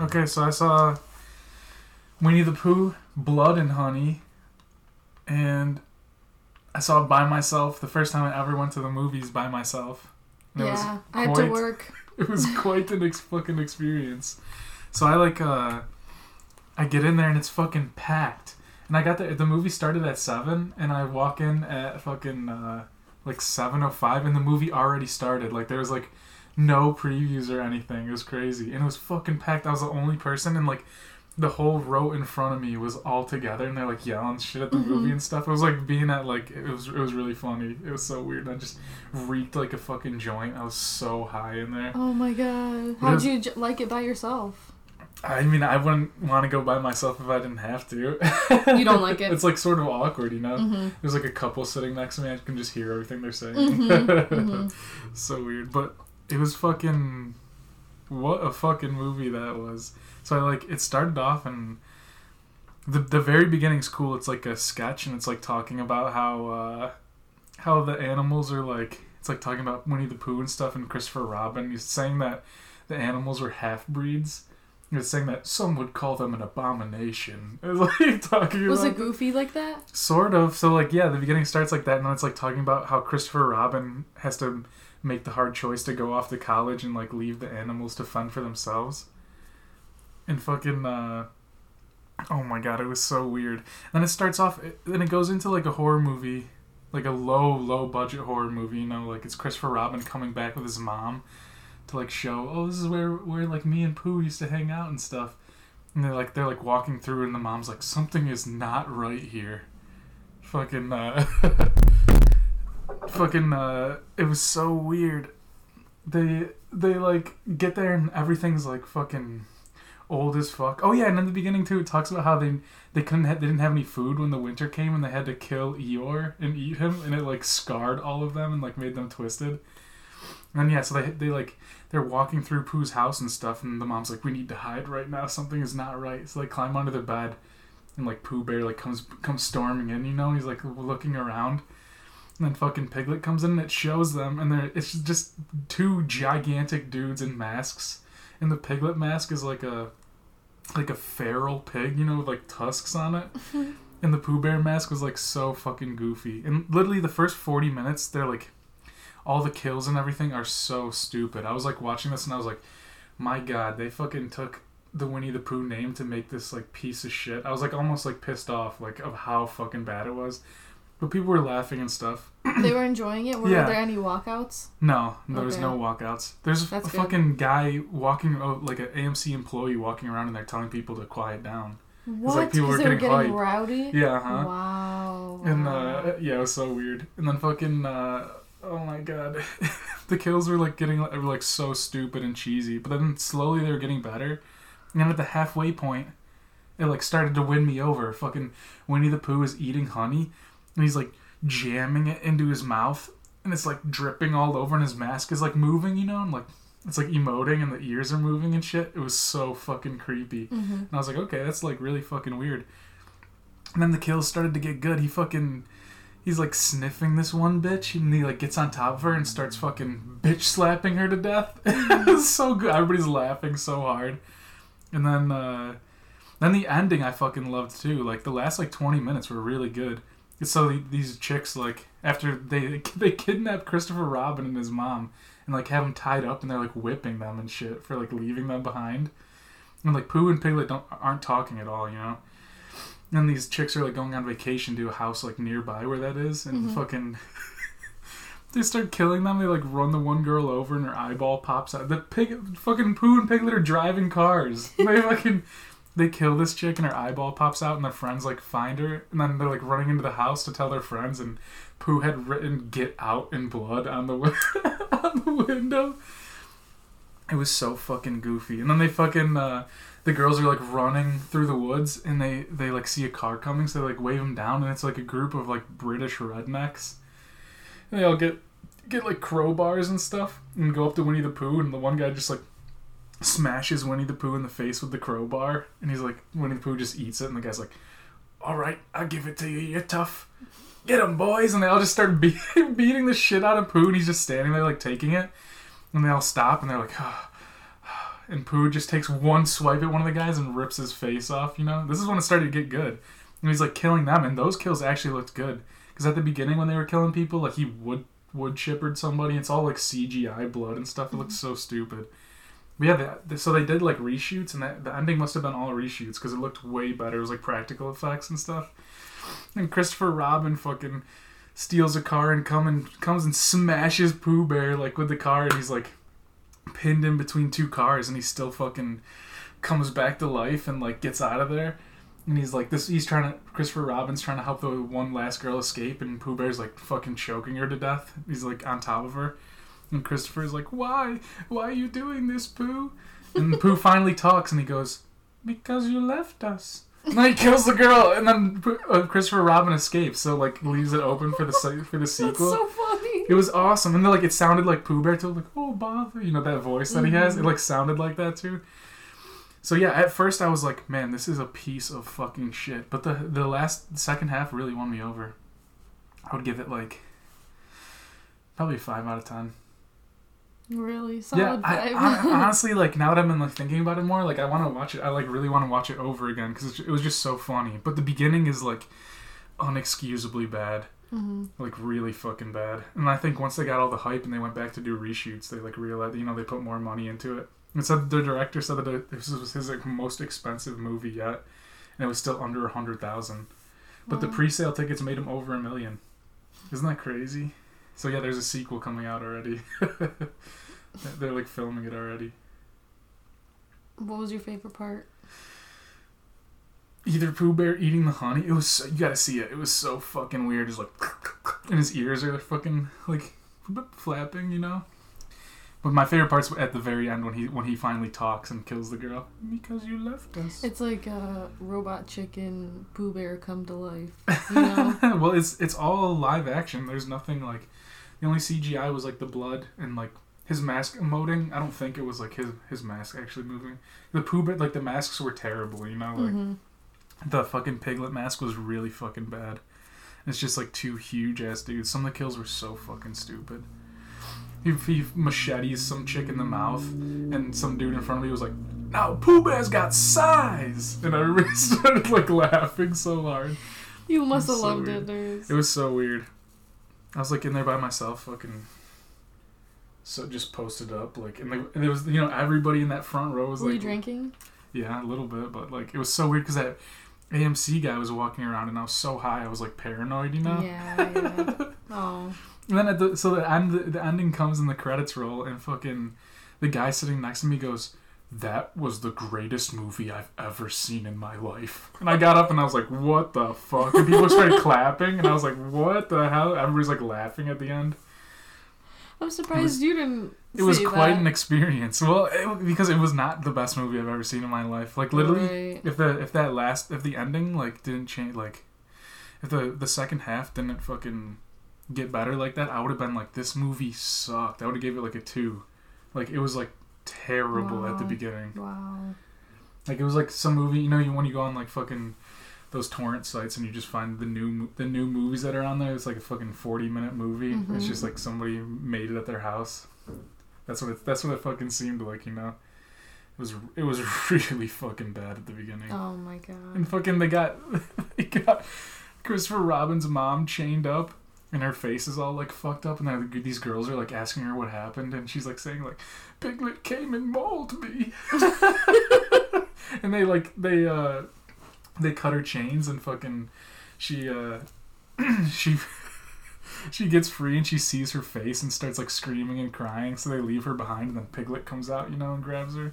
Okay, so I saw Winnie the Pooh, Blood and Honey, and I saw it by myself. The first time I ever went to the movies by myself. And it was yeah, I had to quite- work. It was quite an ex- fucking experience. So I like, uh, I get in there and it's fucking packed. And I got there. The movie started at seven, and I walk in at fucking uh, like seven oh five, and the movie already started. Like there was like no previews or anything. It was crazy, and it was fucking packed. I was the only person, and like the whole row in front of me was all together, and they're like yelling shit at the movie and stuff. It was like being at like it was it was really funny. It was so weird. I just reeked like a fucking joint. I was so high in there. Oh my god. How'd you like it by yourself? I mean, I wouldn't want to go by myself if I didn't have to. You don't like it? it's like sort of awkward, you know. Mm-hmm. There's like a couple sitting next to me. I can just hear everything they're saying. Mhm, mhm. so weird, but it was fucking. What a fucking movie that was. So I like it started off and the the very beginning's cool. It's like a sketch and it's like talking about how uh, how the animals are like. It's like talking about Winnie the Pooh and stuff and Christopher Robin. He's saying that the animals were half breeds. Was saying that some would call them an abomination. It was like talking Was about it goofy like that? Sort of. So like yeah, the beginning starts like that, and then it's like talking about how Christopher Robin has to make the hard choice to go off to college and like leave the animals to fend for themselves. And fucking uh oh my god, it was so weird. then it starts off, then it goes into like a horror movie, like a low low budget horror movie. You know, like it's Christopher Robin coming back with his mom to like show, oh, this is where where like me and Pooh used to hang out and stuff. And they're like they're like walking through, and the mom's like, something is not right here. Fucking uh, fucking uh, it was so weird. They they like get there and everything's like fucking old as fuck. Oh yeah, and in the beginning too, it talks about how they they couldn't ha- they didn't have any food when the winter came, and they had to kill Eeyore and eat him, and it like scarred all of them and like made them twisted. And yeah, so they they like they're walking through Pooh's house and stuff, and the mom's like, "We need to hide right now. Something is not right." So they climb under the bed, and like Pooh Bear like comes comes storming in, you know. He's like looking around, and then fucking Piglet comes in, and it shows them, and they're it's just two gigantic dudes in masks, and the Piglet mask is like a like a feral pig, you know, with like tusks on it. And the Pooh Bear mask was like so fucking goofy. And literally the first 40 minutes, they're like, all the kills and everything are so stupid. I was like watching this and I was like, my god, they fucking took the Winnie the Pooh name to make this like piece of shit. I was like almost like pissed off like of how fucking bad it was. But people were laughing and stuff. They were enjoying it. Were Yeah. there any walkouts? No, there was no walkouts. There's a good. fucking guy walking, oh, like an AMC employee walking around and they're telling people to quiet down. What? like people were they were getting getting rowdy. Yeah, huh? Wow. And uh, yeah, it was so weird. And then fucking, uh, oh my god, the kills were like getting were like so stupid and cheesy. But then slowly they were getting better. And then at the halfway point, it like started to win me over. Fucking Winnie the Pooh is eating honey, and he's like jamming it into his mouth, and it's like dripping all over, and his mask is like moving, you know, and like it's like emoting, and the ears are moving and shit. It was so fucking creepy. Mhm. And I was like, okay, that's like really fucking weird. And then the kills started to get good. He fucking he's like sniffing this one bitch and he like gets on top of her and starts fucking bitch slapping her to death. it was so good. Everybody's laughing so hard. And then uh then the ending I fucking loved too. Like the last like 20 minutes were really good. So these chicks like after they they kidnap Christopher Robin and his mom and like have them tied up and they're like whipping them and shit for like leaving them behind. And like Pooh and Piglet don't aren't talking at all, you know. And these chicks are like going on vacation to a house like nearby where that is, and Mhm. fucking they start killing them. They like run the one girl over, and her eyeball pops out. The pig, fucking Pooh and Piglet are driving cars. They fucking they kill this chick, and her eyeball pops out, and their friends like find her, and then they're like running into the house to tell their friends, and Pooh had written "Get out" in blood on the on the window. It was so fucking goofy. And then they fucking uh, the girls are like running through the woods and they they like see a car coming so they like wave them down and it's like a group of like British rednecks. And they all get get like crowbars and stuff and go up to Winnie the Pooh and the one guy just like smashes Winnie the Pooh in the face with the crowbar and he's like Winnie the Pooh just eats it and the guy's like "All right, I'll give it to you. You're tough. Get him, boys!" And they all just start be- beating the shit out of Pooh, and he's just standing there like taking it. And they all stop, and they're like, and Pooh just takes one swipe at one of the guys and rips his face off. You know, this is when it started to get good, and he's like killing them, and those kills actually looked good. Because at the beginning, when they were killing people, like he would wood chippered somebody. It's all like CGI blood and stuff. It looks so stupid. But yeah, the, so they did like reshoots, and that, the ending must have been all reshoots because it looked way better. It was like practical effects and stuff. And Christopher Robin fucking steals a car and come and comes and smashes Pooh Bear like with the car, and he's like pinned in between two cars, and he still fucking comes back to life and like gets out of there. And he's like this. He's trying to. Christopher Robin's trying to help the one last girl escape, and Pooh Bear's like fucking choking her to death. He's like on top of her, and Christopher's like, "Why? Why are you doing this, Pooh?" And Pooh finally talks, and he goes, "Because you left us." And then he kills the girl, and then uh, Christopher Robin escapes. So like leaves it open for the for the sequel. That's so funny. It was awesome, and then like it sounded like Pooh Bear too, like oh bother, you know that voice that he has. It mm-hmm. like sounded like that too. So yeah, at first I was like, man, this is a piece of fucking shit. But the the last the second half really won me over. I would give it like probably five out of ten. Really solid yeah, I, hon- honestly, like now that I'm like thinking about it more, like I want to watch it. I like really want to watch it over again because it was just so funny. But the beginning is like unexcusably bad Mhm. like really fucking bad. And I think once they got all the hype and they went back to do reshoots, they like realized you know they put more money into it. And said the director said that this was his like most expensive movie yet, and it was still under a hundred thousand. But the pre-sale tickets made him over a million. Isn't that crazy? So yeah, there's a sequel coming out already. They're like filming it already. What was your favorite part? Either Pooh Bear eating the honey. It was so, you gotta see it. It was so fucking weird. Just like and his ears are fucking like flapping, you know. But my favorite part's at the very end when he when he finally talks and kills the girl because you left us. It's like a robot chicken Pooh Bear come to life. You know? well, it's it's all live action. There's nothing like the only CGI was like the blood and like his mask emoting. I don't think it was like his his mask actually moving. The Pooh Bear like the masks were terrible. You know, like Mhm. The fucking piglet mask was really fucking bad. It's just like two huge ass dudes. Some of the kills were so fucking stupid. He, he machetes some chick in the mouth, and some dude in front of me was like, "Now Pooh Bear's got size," and everybody started like laughing so hard. You must have so loved weird. it. It was so weird. I was like in there by myself, fucking. So just posted up like, and, like, and there was you know everybody in that front row was Were like, you drinking? yeah, a little bit, but like it was so weird because that AMC guy was walking around and I was so high, I was like paranoid, you know. Yeah, yeah. oh. And then at the so the end the, the ending comes and the credits roll and fucking the guy sitting next to me goes, "That was the greatest movie I've ever seen in my life." And I got up and I was like, "What the fuck?" And people started clapping and I was like, "What the hell?" Everybody's like laughing at the end. I'm surprised you didn't. It was quite that. an experience. Well, it, because it was not the best movie I've ever seen in my life. Like literally, Right. if the if that last if the ending like didn't change like if the the second half didn't fucking get better like that, I would have been like this movie sucked. I would have gave it like a two. Like it was like terrible at the beginning. Wow. Like it was like some movie, you know, you when you go on like fucking those torrent sites and you just find the new the new movies that are on there. It's like a fucking forty minute movie. It's Mhm. just like somebody made it at their house. That's what it. That's what it fucking seemed like, you know. It was it was really fucking bad at the beginning. Oh my god. And fucking they got they got Christopher Robin's mom chained up and her face is all like fucked up and these girls are like asking her what happened and she's like saying like Piglet came and mauled me and they like they uh they cut her chains and fucking she uh she she gets free and she sees her face and starts like screaming and crying so they leave her behind and then Piglet comes out you know and grabs her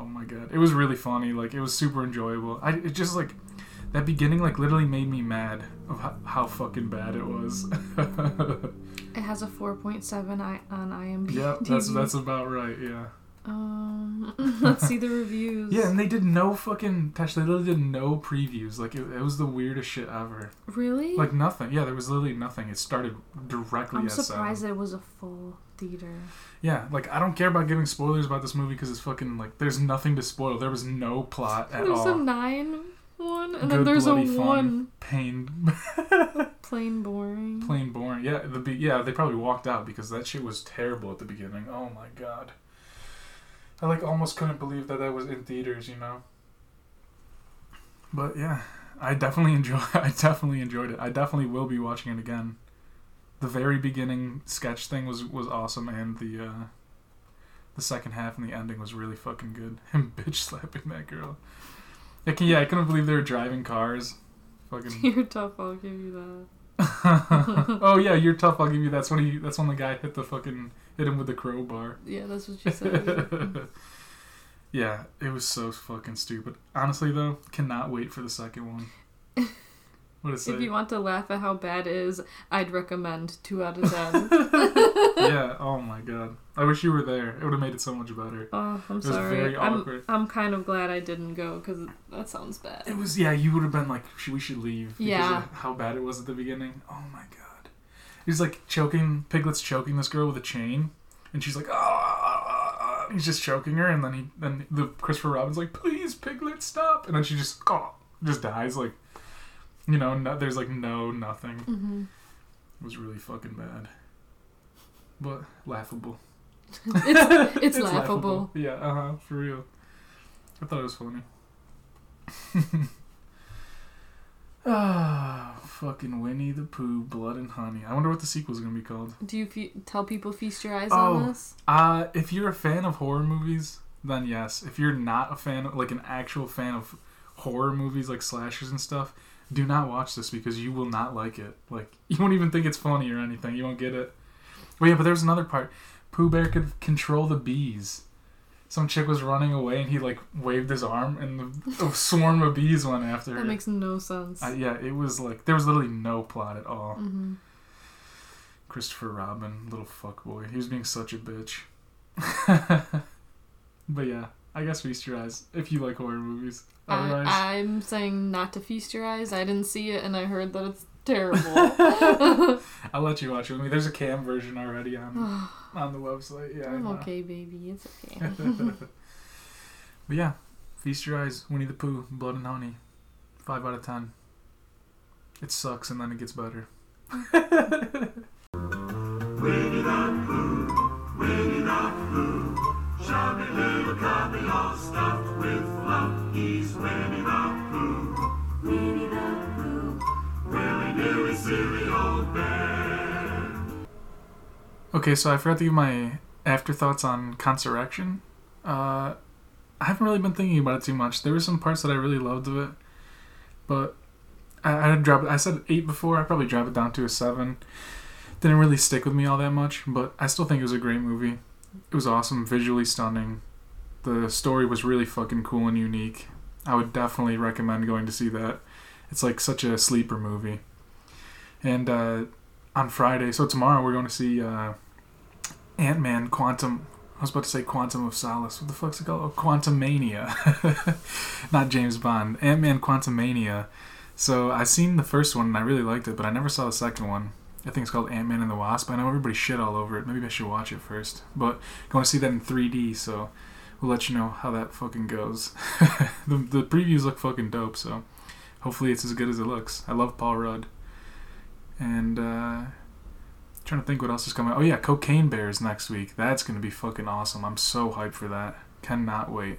Oh my god, it was really funny. Like it was super enjoyable. I it just like that beginning like literally made me mad of how, how fucking bad it was. It has a 4.7 I- on IMDb. yeah, that's that's about right. Yeah. Um, let's see the reviews. Yeah, and they did no fucking touch. They literally did no previews. Like it, it was the weirdest shit ever. Really? Like nothing. Yeah, there was literally nothing. It started directly I'm at surprised seven. it was a full theater. Yeah, like I don't care about giving spoilers about this movie because it's fucking like there's nothing to spoil. There was no plot at There's all. There's a nine. one, and Good, then there's a fun. one Pain, plain boring. plain boring. Yeah, the be- yeah they probably walked out because that shit was terrible at the beginning. Oh my god. I like almost couldn't believe that that was in theaters, you know. But yeah, I definitely enjoy. I definitely enjoyed it. I definitely will be watching it again. The very beginning sketch thing was was awesome, and the uh, the second half and the ending was really fucking good. Him bitch slapping that girl. I can, yeah, I couldn't believe they were driving cars. Fucking. You're tough. I'll give you that. oh yeah, you're tough. I'll give you. That's when he. That's when the guy hit the fucking hit him with the crowbar. Yeah, that's what you said. yeah, it was so fucking stupid. Honestly though, cannot wait for the second one. What is if you want to laugh at how bad it is, I'd recommend two out of ten. yeah. Oh my god. I wish you were there. It would have made it so much better. Oh, I'm was sorry. very I'm. I'm kind of glad I didn't go because that sounds bad. It was. Yeah. You would have been like, we should leave. because Yeah. of How bad it was at the beginning. Oh my god. He's like choking. Piglet's choking this girl with a chain, and she's like, ah. He's just choking her, and then he then the Christopher Robin's like, please, Piglet, stop, and then she just oh, just dies like, you know, no, there's like no nothing. hmm It was really fucking bad, but laughable. It's, it's, laughable. Yeah, uh huh, for real. I thought it was funny. Ah, fucking Winnie the Pooh, Blood and Honey. I wonder what the sequel's gonna be called. Do you fe- tell people feast your eyes Oh. on this? Uh, if you're a fan of horror movies, then yes. If you're not a fan, of, like an actual fan of horror movies, like slashers and stuff, do not watch this because you will not like it. Like you won't even think it's funny or anything. You won't get it. Oh yeah, but there's another part. Pooh Bear could control the bees. Some chick was running away and he like waved his arm and the, a swarm of bees went after her. That makes no sense. Uh, yeah, it was like there was literally no plot at all. hmm Christopher Robin, little fuckboy. He was being such a bitch. but yeah, I guess feast your eyes if you like horror movies. Otherwise, I, I'm saying not to feast your eyes. I didn't see it, and I heard that it's terrible. I'll let you watch it with me. There's a cam version already on on the website. Yeah, I I'm okay, baby. It's okay. but yeah, feast your eyes. Winnie the Pooh, Blood and Honey, five out of ten. It sucks and then it gets better. Okay, so I forgot to give my afterthoughts on Consecration. Uh, I haven't really been thinking about it too much. There were some parts that I really loved of it, but I, I'd. I said eight before. I probably drop it down to a seven. Didn't really stick with me all that much, but I still think it was a great movie. It was awesome, visually stunning. The story was really fucking cool and unique. I would definitely recommend going to see that. It's like such a sleeper movie. And uh, on Friday, so tomorrow we're going to see uh, Ant Man Quantum. I was about to say Quantum of Solace. What the fuck's it called? Oh, Quantum Mania. Not James Bond. Ant Man Quantum Mania. So I seen the first one and I really liked it, but I never saw the second one. I think it's called Ant Man and the Wasp. I know everybody shit all over it. Maybe I should watch it first. But going to see that in 3D, so we'll let you know how that fucking goes. the, the previews look fucking dope, so hopefully it's as good as it looks. I love Paul Rudd. And uh trying to think what else is coming. Oh yeah, Cocaine Bears next week. That's gonna be fucking awesome. I'm so hyped for that. Cannot wait.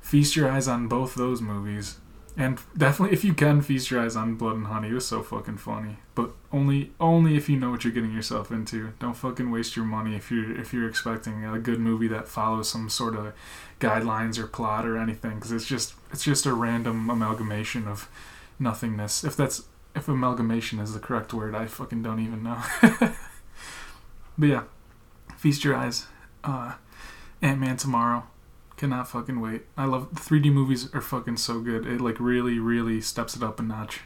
Feast your eyes on both those movies. And definitely if you can feast your eyes on Blood and Honey, it was so fucking funny. But only only if you know what you're getting yourself into. Don't fucking waste your money if you're if you're expecting a good movie that follows some sort of guidelines or plot or anything cuz it's just it's just a random amalgamation of nothingness. If that's if amalgamation is the correct word, I fucking don't even know. but yeah, feast your eyes. Uh, Ant Man tomorrow. Cannot fucking wait. I love 3D movies are fucking so good. It like really, really steps it up a notch.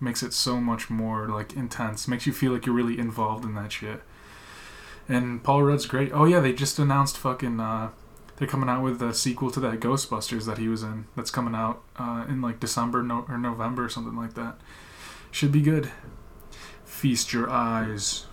Makes it so much more like intense. Makes you feel like you're really involved in that shit. And Paul Rudd's great. Oh yeah, they just announced fucking. Uh, they're coming out with a sequel to that Ghostbusters that he was in. That's coming out uh, in like December no- or November or something like that. Should be good. Feast your eyes.